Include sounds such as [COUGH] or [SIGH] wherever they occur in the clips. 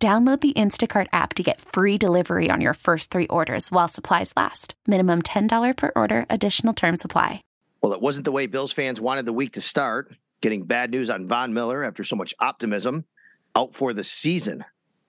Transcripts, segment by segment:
Download the Instacart app to get free delivery on your first three orders while supplies last. Minimum $10 per order, additional term supply. Well, it wasn't the way Bills fans wanted the week to start. Getting bad news on Von Miller after so much optimism, out for the season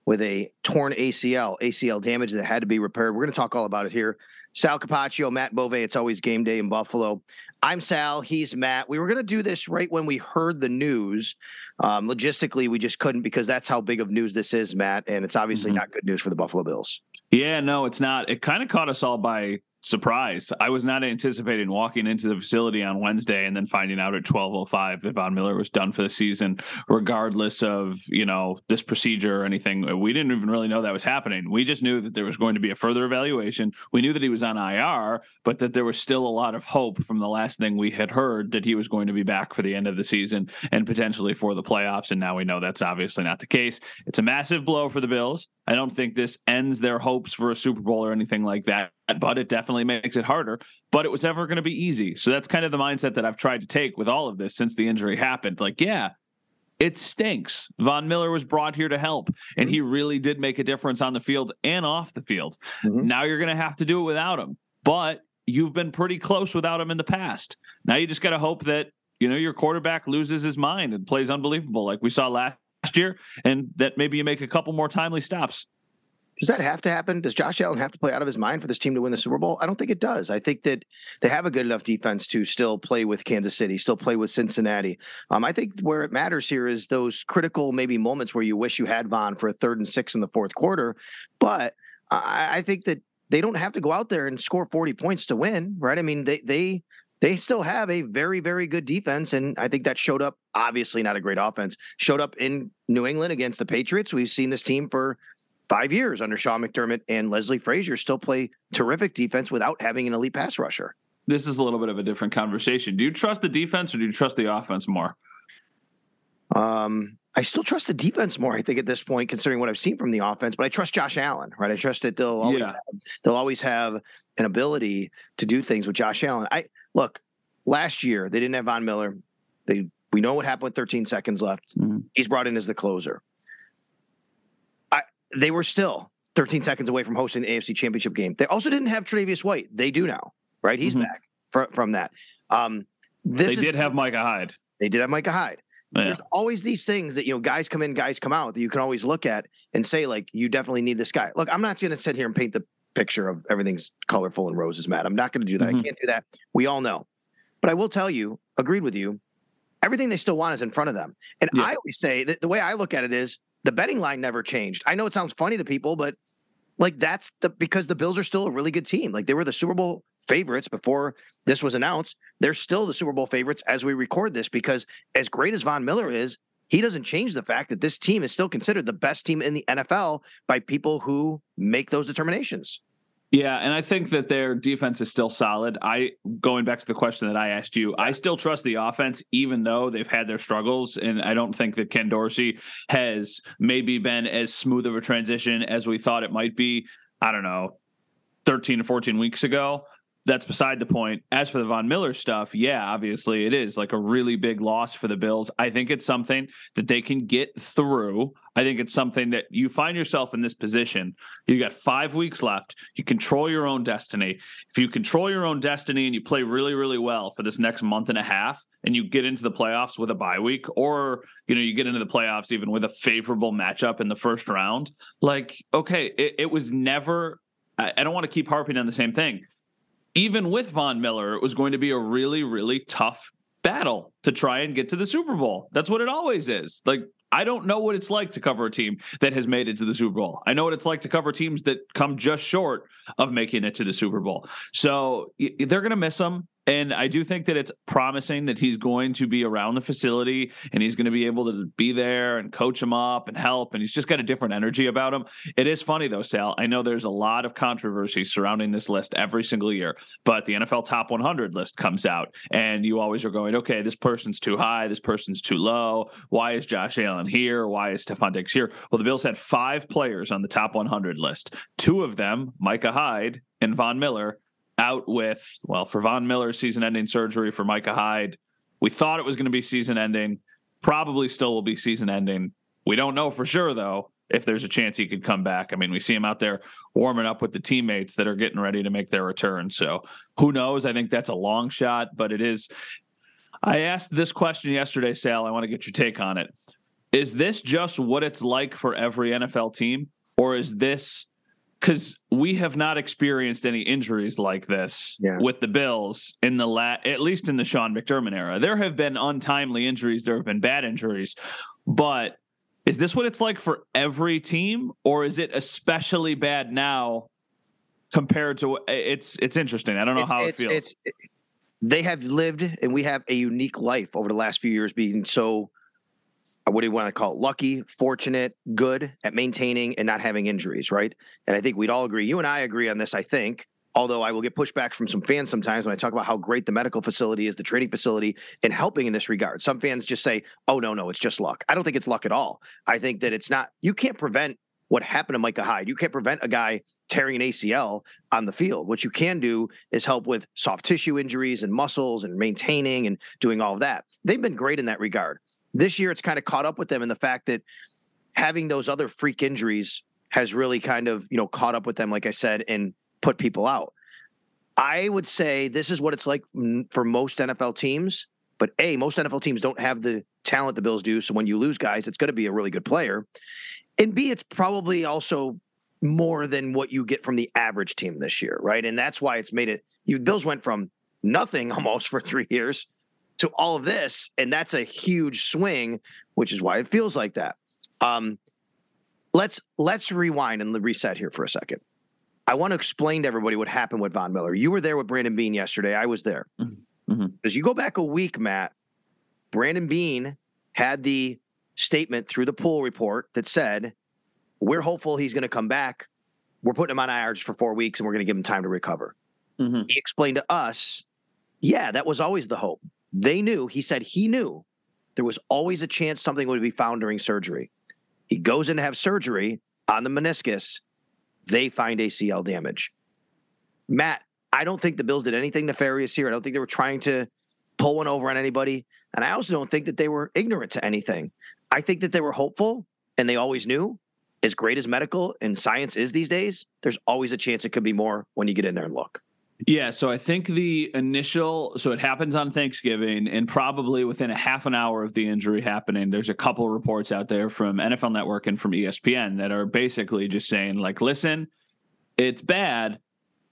with a torn ACL, ACL damage that had to be repaired. We're going to talk all about it here. Sal Capaccio, Matt Bove. It's always game day in Buffalo. I'm Sal. He's Matt. We were going to do this right when we heard the news. Um, logistically, we just couldn't because that's how big of news this is, Matt. And it's obviously mm-hmm. not good news for the Buffalo Bills. Yeah, no, it's not. It kind of caught us all by surprise. I was not anticipating walking into the facility on Wednesday and then finding out at 12:05 that Von Miller was done for the season, regardless of you know this procedure or anything. We didn't even really know that was happening. We just knew that there was going to be a further evaluation. We knew that he was on IR, but that there was still a lot of hope from the last thing we had heard that he was going to be back for the end of the season and potentially for the playoffs. And now we know that's obviously not the case. It's a massive blow for the Bills. I don't think this ends their hopes for a Super Bowl or anything like that, [LAUGHS] but it definitely makes it harder. But it was never going to be easy. So that's kind of the mindset that I've tried to take with all of this since the injury happened. Like, yeah, it stinks. Von Miller was brought here to help, and mm-hmm. he really did make a difference on the field and off the field. Mm-hmm. Now you're going to have to do it without him. But you've been pretty close without him in the past. Now you just got to hope that you know your quarterback loses his mind and plays unbelievable like we saw last year, and that maybe you make a couple more timely stops. Does that have to happen? Does Josh Allen have to play out of his mind for this team to win the Super Bowl? I don't think it does. I think that they have a good enough defense to still play with Kansas City, still play with Cincinnati. Um, I think where it matters here is those critical maybe moments where you wish you had Von for a third and six in the fourth quarter. But I, I think that they don't have to go out there and score 40 points to win, right? I mean, they they they still have a very, very good defense. And I think that showed up, obviously not a great offense, showed up in New England against the Patriots. We've seen this team for five years under Sean McDermott and Leslie Frazier still play terrific defense without having an elite pass rusher. This is a little bit of a different conversation. Do you trust the defense or do you trust the offense more? Um, I still trust the defense more. I think at this point, considering what I've seen from the offense, but I trust Josh Allen, right? I trust that they'll always yeah. have, they'll always have an ability to do things with Josh Allen. I look last year they didn't have Von Miller. They we know what happened with 13 seconds left. Mm-hmm. He's brought in as the closer. They were still 13 seconds away from hosting the AFC Championship game. They also didn't have Tre'Davious White. They do now, right? He's mm-hmm. back for, from that. Um, this they did have Micah Hyde. They did have Micah Hyde. Yeah. There's always these things that you know guys come in, guys come out that you can always look at and say like you definitely need this guy. Look, I'm not going to sit here and paint the picture of everything's colorful and roses, Matt. I'm not going to do that. Mm-hmm. I can't do that. We all know. But I will tell you, agreed with you, everything they still want is in front of them. And yeah. I always say that the way I look at it is the betting line never changed. I know it sounds funny to people, but like that's the because the Bills are still a really good team. Like they were the Super Bowl favorites before this was announced. They're still the Super Bowl favorites as we record this because as great as Von Miller is, he doesn't change the fact that this team is still considered the best team in the NFL by people who make those determinations. Yeah, and I think that their defense is still solid. I going back to the question that I asked you, I still trust the offense, even though they've had their struggles. And I don't think that Ken Dorsey has maybe been as smooth of a transition as we thought it might be. I don't know, 13 or 14 weeks ago that's beside the point. As for the Von Miller stuff, yeah, obviously it is like a really big loss for the Bills. I think it's something that they can get through. I think it's something that you find yourself in this position. You got five weeks left. You control your own destiny. If you control your own destiny and you play really, really well for this next month and a half, and you get into the playoffs with a bye week, or you know you get into the playoffs even with a favorable matchup in the first round, like okay, it, it was never. I, I don't want to keep harping on the same thing even with Von Miller, it was going to be a really, really tough battle to try and get to the Super Bowl. That's what it always is. Like, I don't know what it's like to cover a team that has made it to the Super Bowl. I know what it's like to cover teams that come just short of making it to the Super Bowl. So they're going to miss him. And I do think that it's promising that he's going to be around the facility and he's going to be able to be there and coach him up and help. And he's just got a different energy about him. It is funny, though, Sal. I know there's a lot of controversy surrounding this list every single year, but the NFL Top 100 list comes out and you always are going, okay, this person's too high. This person's too low. Why is Josh Allen here? Why is Stefon Diggs here? Well, the Bills had five players on the top 100 list. Two of them, Micah Hyde and Von Miller, out with, well, for Von Miller, season ending surgery, for Micah Hyde. We thought it was going to be season ending, probably still will be season ending. We don't know for sure, though, if there's a chance he could come back. I mean, we see him out there warming up with the teammates that are getting ready to make their return. So who knows? I think that's a long shot, but it is. I asked this question yesterday, Sal. I want to get your take on it. Is this just what it's like for every NFL team, or is this because we have not experienced any injuries like this yeah. with the Bills in the la- at least in the Sean McDermott era. There have been untimely injuries, there have been bad injuries, but is this what it's like for every team, or is it especially bad now compared to? It's it's interesting. I don't know how it feels. It's, they have lived, and we have a unique life over the last few years, being so what do you want to call it? Lucky, fortunate, good at maintaining and not having injuries, right? And I think we'd all agree. You and I agree on this, I think. Although I will get pushback from some fans sometimes when I talk about how great the medical facility is, the training facility, and helping in this regard. Some fans just say, oh, no, no, it's just luck. I don't think it's luck at all. I think that it's not, you can't prevent what happened to Micah Hyde. You can't prevent a guy tearing an ACL on the field. What you can do is help with soft tissue injuries and muscles and maintaining and doing all of that. They've been great in that regard. This year, it's kind of caught up with them in the fact that having those other freak injuries has really kind of you know caught up with them, like I said, and put people out. I would say this is what it's like for most NFL teams. But A, most NFL teams don't have the talent the Bills do. So when you lose guys, it's going to be a really good player. And B, it's probably also more than what you get from the average team this year, right? And that's why it's made it. You Bills went from nothing [LAUGHS] almost for three years to all of this, and that's a huge swing, which is why it feels like that. Um, let's let's rewind and reset here for a second. I want to explain to everybody what happened with Von Miller. You were there with Brandon Beane yesterday. I was there. Mm-hmm. mm-hmm. As you go back a week, Matt, Brandon Beane had the statement through the pool report that said, "We're hopeful he's going to come back. We're putting him on IR just for four weeks, and we're going to give him time to recover." Mm-hmm. He explained to us, "Yeah, that was always the hope. They knew, he said he knew there was always a chance something would be found during surgery. He goes in to have surgery on the meniscus. They find ACL damage. Matt, I don't think the Bills did anything nefarious here. I don't think they were trying to pull one over on anybody. And I also don't think that they were ignorant to anything. I think that they were hopeful and they always knew. As great as medical and science is these days, there's always a chance it could be more when you get in there and look. Yeah, so I think the initial so it happens on Thanksgiving and probably within a half an hour of the injury happening there's a couple reports out there from NFL Network and from ESPN that are basically just saying like listen, it's bad,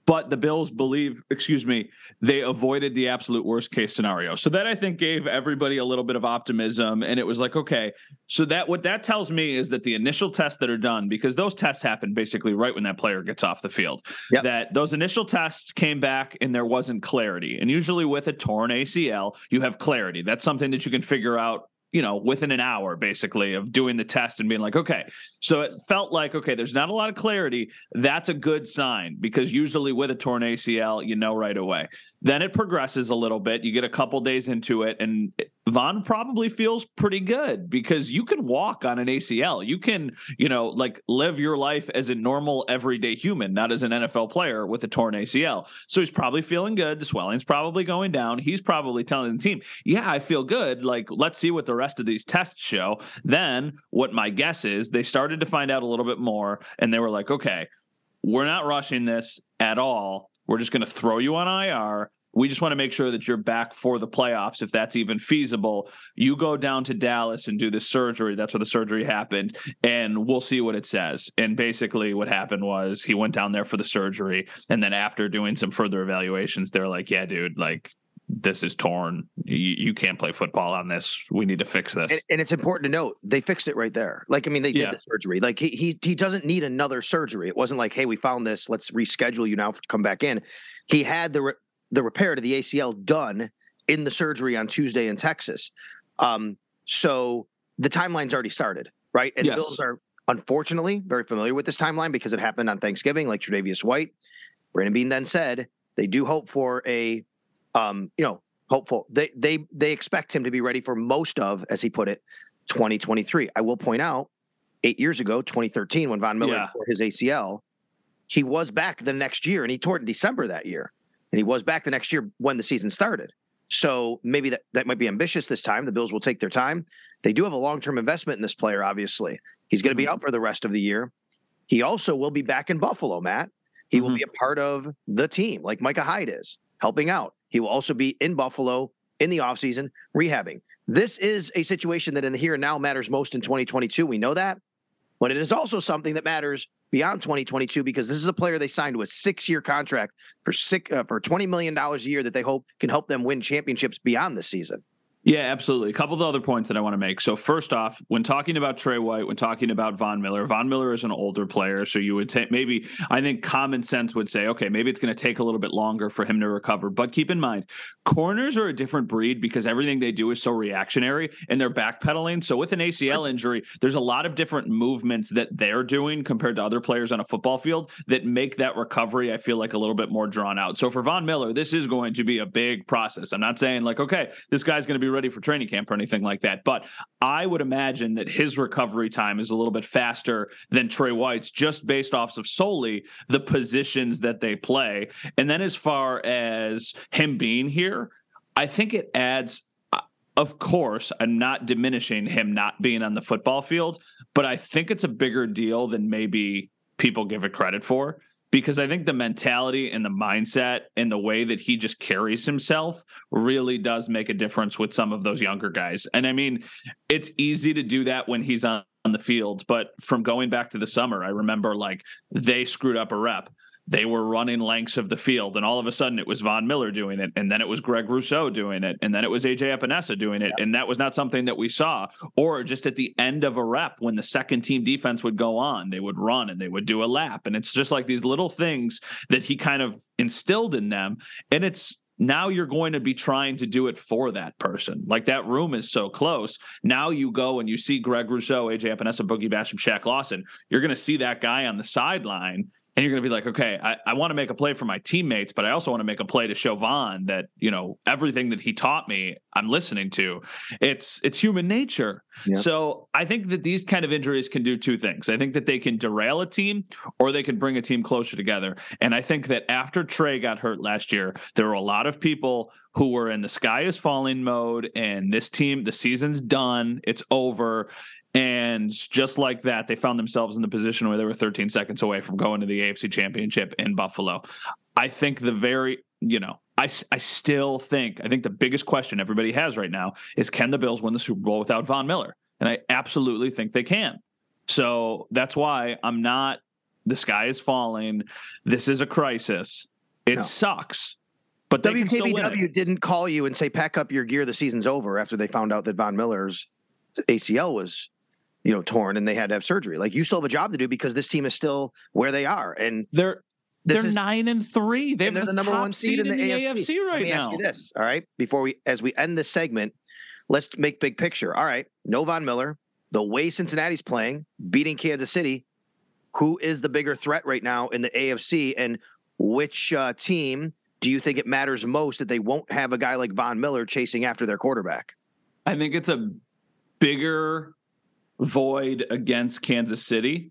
but the Bills believe, excuse me, they avoided the absolute worst case scenario. So that I think gave everybody a little bit of optimism. And it was like, okay, so that what that tells me is that the initial tests that are done, because those tests happen basically right when that player gets off the field, yep. that those initial tests came back and there wasn't clarity. And usually with a torn ACL, you have clarity. That's something that you can figure out you know, within an hour basically of doing the test and being like, okay. So it felt like, okay, there's not a lot of clarity. That's a good sign because usually with a torn ACL, you know right away. Then it progresses a little bit. You get a couple days into it, and Von probably feels pretty good because you can walk on an ACL. You can, you know, like live your life as a normal everyday human, not as an NFL player with a torn ACL. So he's probably feeling good. The swelling's probably going down. He's probably telling the team, yeah, I feel good. Like, let's see what the rest of these tests show. Then what my guess is they started to find out a little bit more and they were like, okay, we're not rushing this at all. We're just going to throw you on IR. We just want to make sure that you're back for the playoffs, if that's even feasible. You go down to Dallas and do the surgery. That's where the surgery happened, and we'll see what it says. And basically, what happened was he went down there for the surgery, and then after doing some further evaluations, they're like, "Yeah, dude, like this is torn. You, you, can't play football on this. We need to fix this. And, and, it's important to note they fixed it right there. Like, I mean, they did yeah. the surgery. Like he, he he doesn't need another surgery. It wasn't like, hey, we found this. Let's reschedule you now to come back in. He had the re- the repair to the ACL done in the surgery on Tuesday in Texas. Um, so the timeline's already started, right? And yes. the Bills are unfortunately very familiar with this timeline because it happened on Thanksgiving, like Tre'Davious White. Brandon Beane then said they do hope for a um, you know, hopeful. They they they expect him to be ready for most of, as he put it, 2023. I will point out, eight years ago, 2013, when Von Miller yeah. tore his ACL, he was back the next year, and he tore it in December that year, and he was back the next year when the season started. So maybe that, that might be ambitious this time. The Bills will take their time. They do have a long term investment in this player, obviously. He's going to be mm-hmm. out for the rest of the year. He also will be back in Buffalo, Matt. He mm-hmm. will be a part of the team, like Micah Hyde is, helping out. He will also be in Buffalo in the offseason rehabbing. This is a situation that in the here and now matters most in 2022. We know that. But it is also something that matters beyond 2022 because this is a player they signed to a six-year contract for six uh, for 20 million dollars a year that they hope can help them win championships beyond this season. Yeah, absolutely. A couple of other points that I want to make. So, first off, when talking about Tre White, when talking about Von Miller, Von Miller is an older player. So, you would take maybe, I think common sense would say, okay, maybe it's going to take a little bit longer for him to recover. But keep in mind, corners are a different breed because everything they do is so reactionary and they're backpedaling. So, with an ACL injury, there's a lot of different movements that they're doing compared to other players on a football field that make that recovery, I feel like, a little bit more drawn out. So, for Von Miller, this is going to be a big process. I'm not saying, like, okay, this guy's going to be ready for training camp or anything like that. But I would imagine that his recovery time is a little bit faster than Tre White's just based off of solely the positions that they play. And then as far as him being here, I think it adds uh, of course, I'm not diminishing him not being on the football field, but I think it's a bigger deal than maybe people give it credit for because I think the mentality and the mindset and the way that he just carries himself really does make a difference with some of those younger guys. And I mean, it's easy to do that when he's on, on the field, but from going back to the summer, I remember like they screwed up a rep they were running lengths of the field, and all of a sudden it was Von Miller doing it, and then it was Greg Rousseau doing it, and then it was AJ Epenesa doing it, and that was not something that we saw. Or just at the end of a rep, when the second team defense would go on, they would run and they would do a lap, and it's just like these little things that he kind of instilled in them, and it's now you're going to be trying to do it for that person. Like that room is so close. Now you go and you see Greg Rousseau, AJ Epenesa, Boogie Basham, Shaq Lawson. You're going to see that guy on the sideline and you're going to be like, okay, I, I want to make a play for my teammates, but I also want to make a play to show Von that you know everything that he taught me, I'm listening to. It's it's human nature. Yep. So I think that these kind of injuries can do two things. I think that they can derail a team, or they can bring a team closer together. And I think that after Tre got hurt last year, there were a lot of people who were in the sky is falling mode, and this team, the season's done, it's over. And just like that, they found themselves in the position where they were 13 seconds away from going to the AFC Championship in Buffalo. I think the very, you know, I, I still think, I think the biggest question everybody has right now is can the Bills win the Super Bowl without Von Miller? And I absolutely think they can. So that's why I'm not, the sky is falling. This is a crisis. It no. sucks. But WKBW didn't call you and say, pack up your gear. The season's over after they found out that Von Miller's ACL was you know, torn and they had to have surgery. Like you still have a job to do because this team is still where they are. And they're they're is, nine and three. They are the, the, number one seed, in the, in the AFC. AFC, right Let me now. Ask you this, all right? Before we as we end this segment, let's make big picture. All right, no Von Miller. The way Cincinnati's playing, beating Kansas City, who is the bigger threat right now in the AFC, and which uh, team do you think it matters most that they won't have a guy like Von Miller chasing after their quarterback? I think it's a bigger void against Kansas City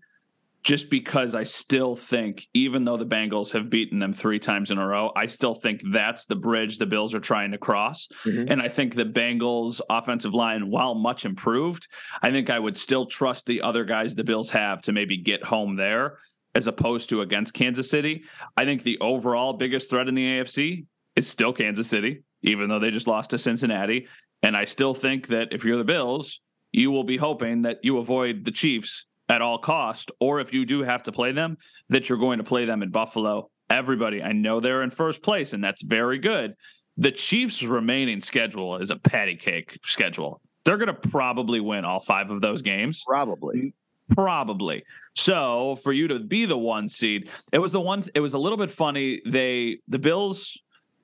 just because I still think, even though the Bengals have beaten them three times in a row, I still think that's the bridge the Bills are trying to cross. Mm-hmm. And I think the Bengals' offensive line, while much improved, I think I would still trust the other guys the Bills have to maybe get home there as opposed to against Kansas City. I think the overall biggest threat in the AFC is still Kansas City, even though they just lost to Cincinnati. And I still think that if you're the Bills, you will be hoping that you avoid the Chiefs at all cost, or if you do have to play them, that you're going to play them in Buffalo. Everybody, I know they're in first place, and that's very good. The Chiefs' remaining schedule is a patty cake schedule. They're going to probably win all five of those games. Probably. Probably. So for you to be the one seed, it was the one. It was a little bit funny. They the Bills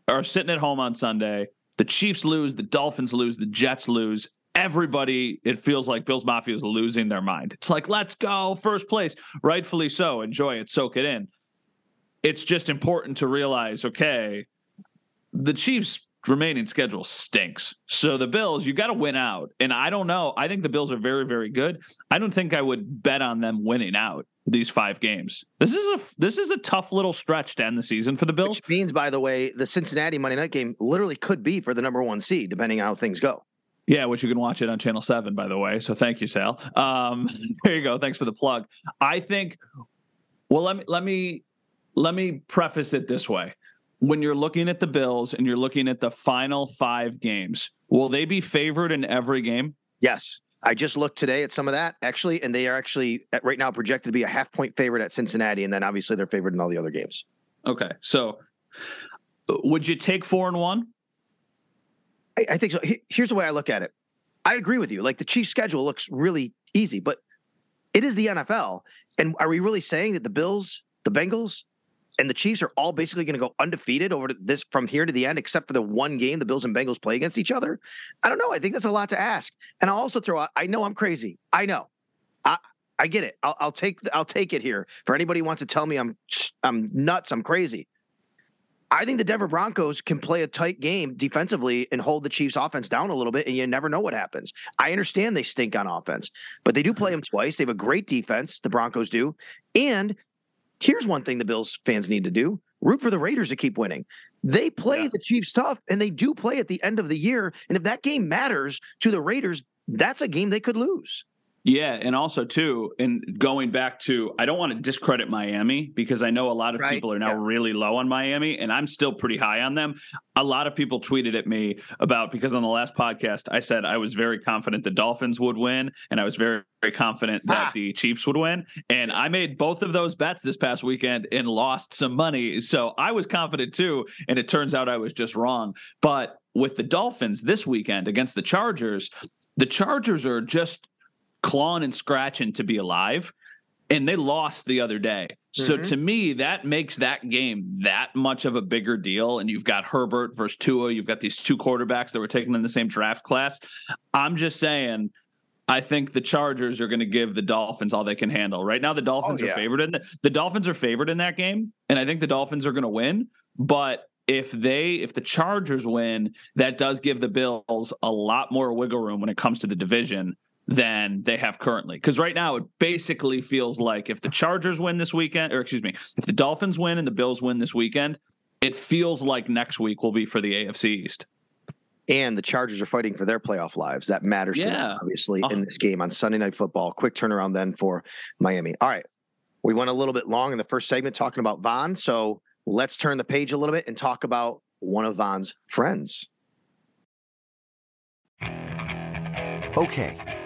are sitting at home on Sunday. The Chiefs lose, the Dolphins lose, the Jets lose, everybody, it feels like Bills Mafia is losing their mind. It's like, let's go, first place. Rightfully so. Enjoy it, soak it in. It's just important to realize okay, the Chiefs' remaining schedule stinks. So the Bills, you got to win out. And I don't know. I think the Bills are very, very good. I don't think I would bet on them winning out these five games. This is a this is a tough little stretch to end the season for the Bills. Which means, by the way, the Cincinnati Monday night game literally could be for the number one seed, depending on how things go. Yeah, which you can watch it on Channel 7, by the way. So thank you, Sal. Um, [LAUGHS] there you go. Thanks for the plug. I think, well, let me, let me, let me preface it this way. When you're looking at the Bills and you're looking at the final five games, will they be favored in every game? Yes. I just looked today at some of that actually, and they are actually right now projected to be a half point favorite at Cincinnati, and then obviously they're favored in all the other games. Okay, so would you take four and one? I, I think so. Here's the way I look at it. I agree with you. Like the Chiefs' schedule looks really easy, but it is the NFL. And are we really saying that the Bills, the Bengals, and the Chiefs are all basically going to go undefeated over this from here to the end, except for the one game the Bills and Bengals play against each other? I don't know. I think that's a lot to ask. And I'll also throw out. I know I'm crazy. I know. I I get it. I'll, I'll take I'll take it here for anybody who wants to tell me I'm I'm nuts. I'm crazy. I think the Denver Broncos can play a tight game defensively and hold the Chiefs offense down a little bit, and you never know what happens. I understand they stink on offense, but they do play them twice. They have a great defense, the Broncos do. And here's one thing the Bills fans need to do root for the Raiders to keep winning. They play yeah. the Chiefs tough, and they do play at the end of the year. And if that game matters to the Raiders, that's a game they could lose. Yeah, and also too, and going back to, I don't want to discredit Miami because I know a lot of right. people are now yeah. really low on Miami, and I'm still pretty high on them. A lot of people tweeted at me about because on the last podcast I said I was very confident the Dolphins would win, and I was very very confident that ah. the Chiefs would win, and I made both of those bets this past weekend and lost some money. So I was confident too, and it turns out I was just wrong. But with the Dolphins this weekend against the Chargers, the Chargers are just clawing and scratching to be alive. And they lost the other day. So mm-hmm. to me, that makes that game that much of a bigger deal. And you've got Herbert versus Tua. You've got these two quarterbacks that were taken in the same draft class. I'm just saying, I think the Chargers are going to give the Dolphins all they can handle. Right now, the Dolphins oh, yeah. are favored in the, the Dolphins are favored in that game, and I think the Dolphins are going to win. But if they if the Chargers win, that does give the Bills a lot more wiggle room when it comes to the division than they have currently. Because right now it basically feels like if the Chargers win this weekend, or excuse me, if the Dolphins win and the Bills win this weekend, it feels like next week will be for the AFC East. And the Chargers are fighting for their playoff lives. That matters yeah. to them, obviously, uh, in this game on Sunday Night Football. Quick turnaround then for Miami. All right. We went a little bit long in the first segment talking about Von. So let's turn the page a little bit and talk about one of Von's friends. Okay.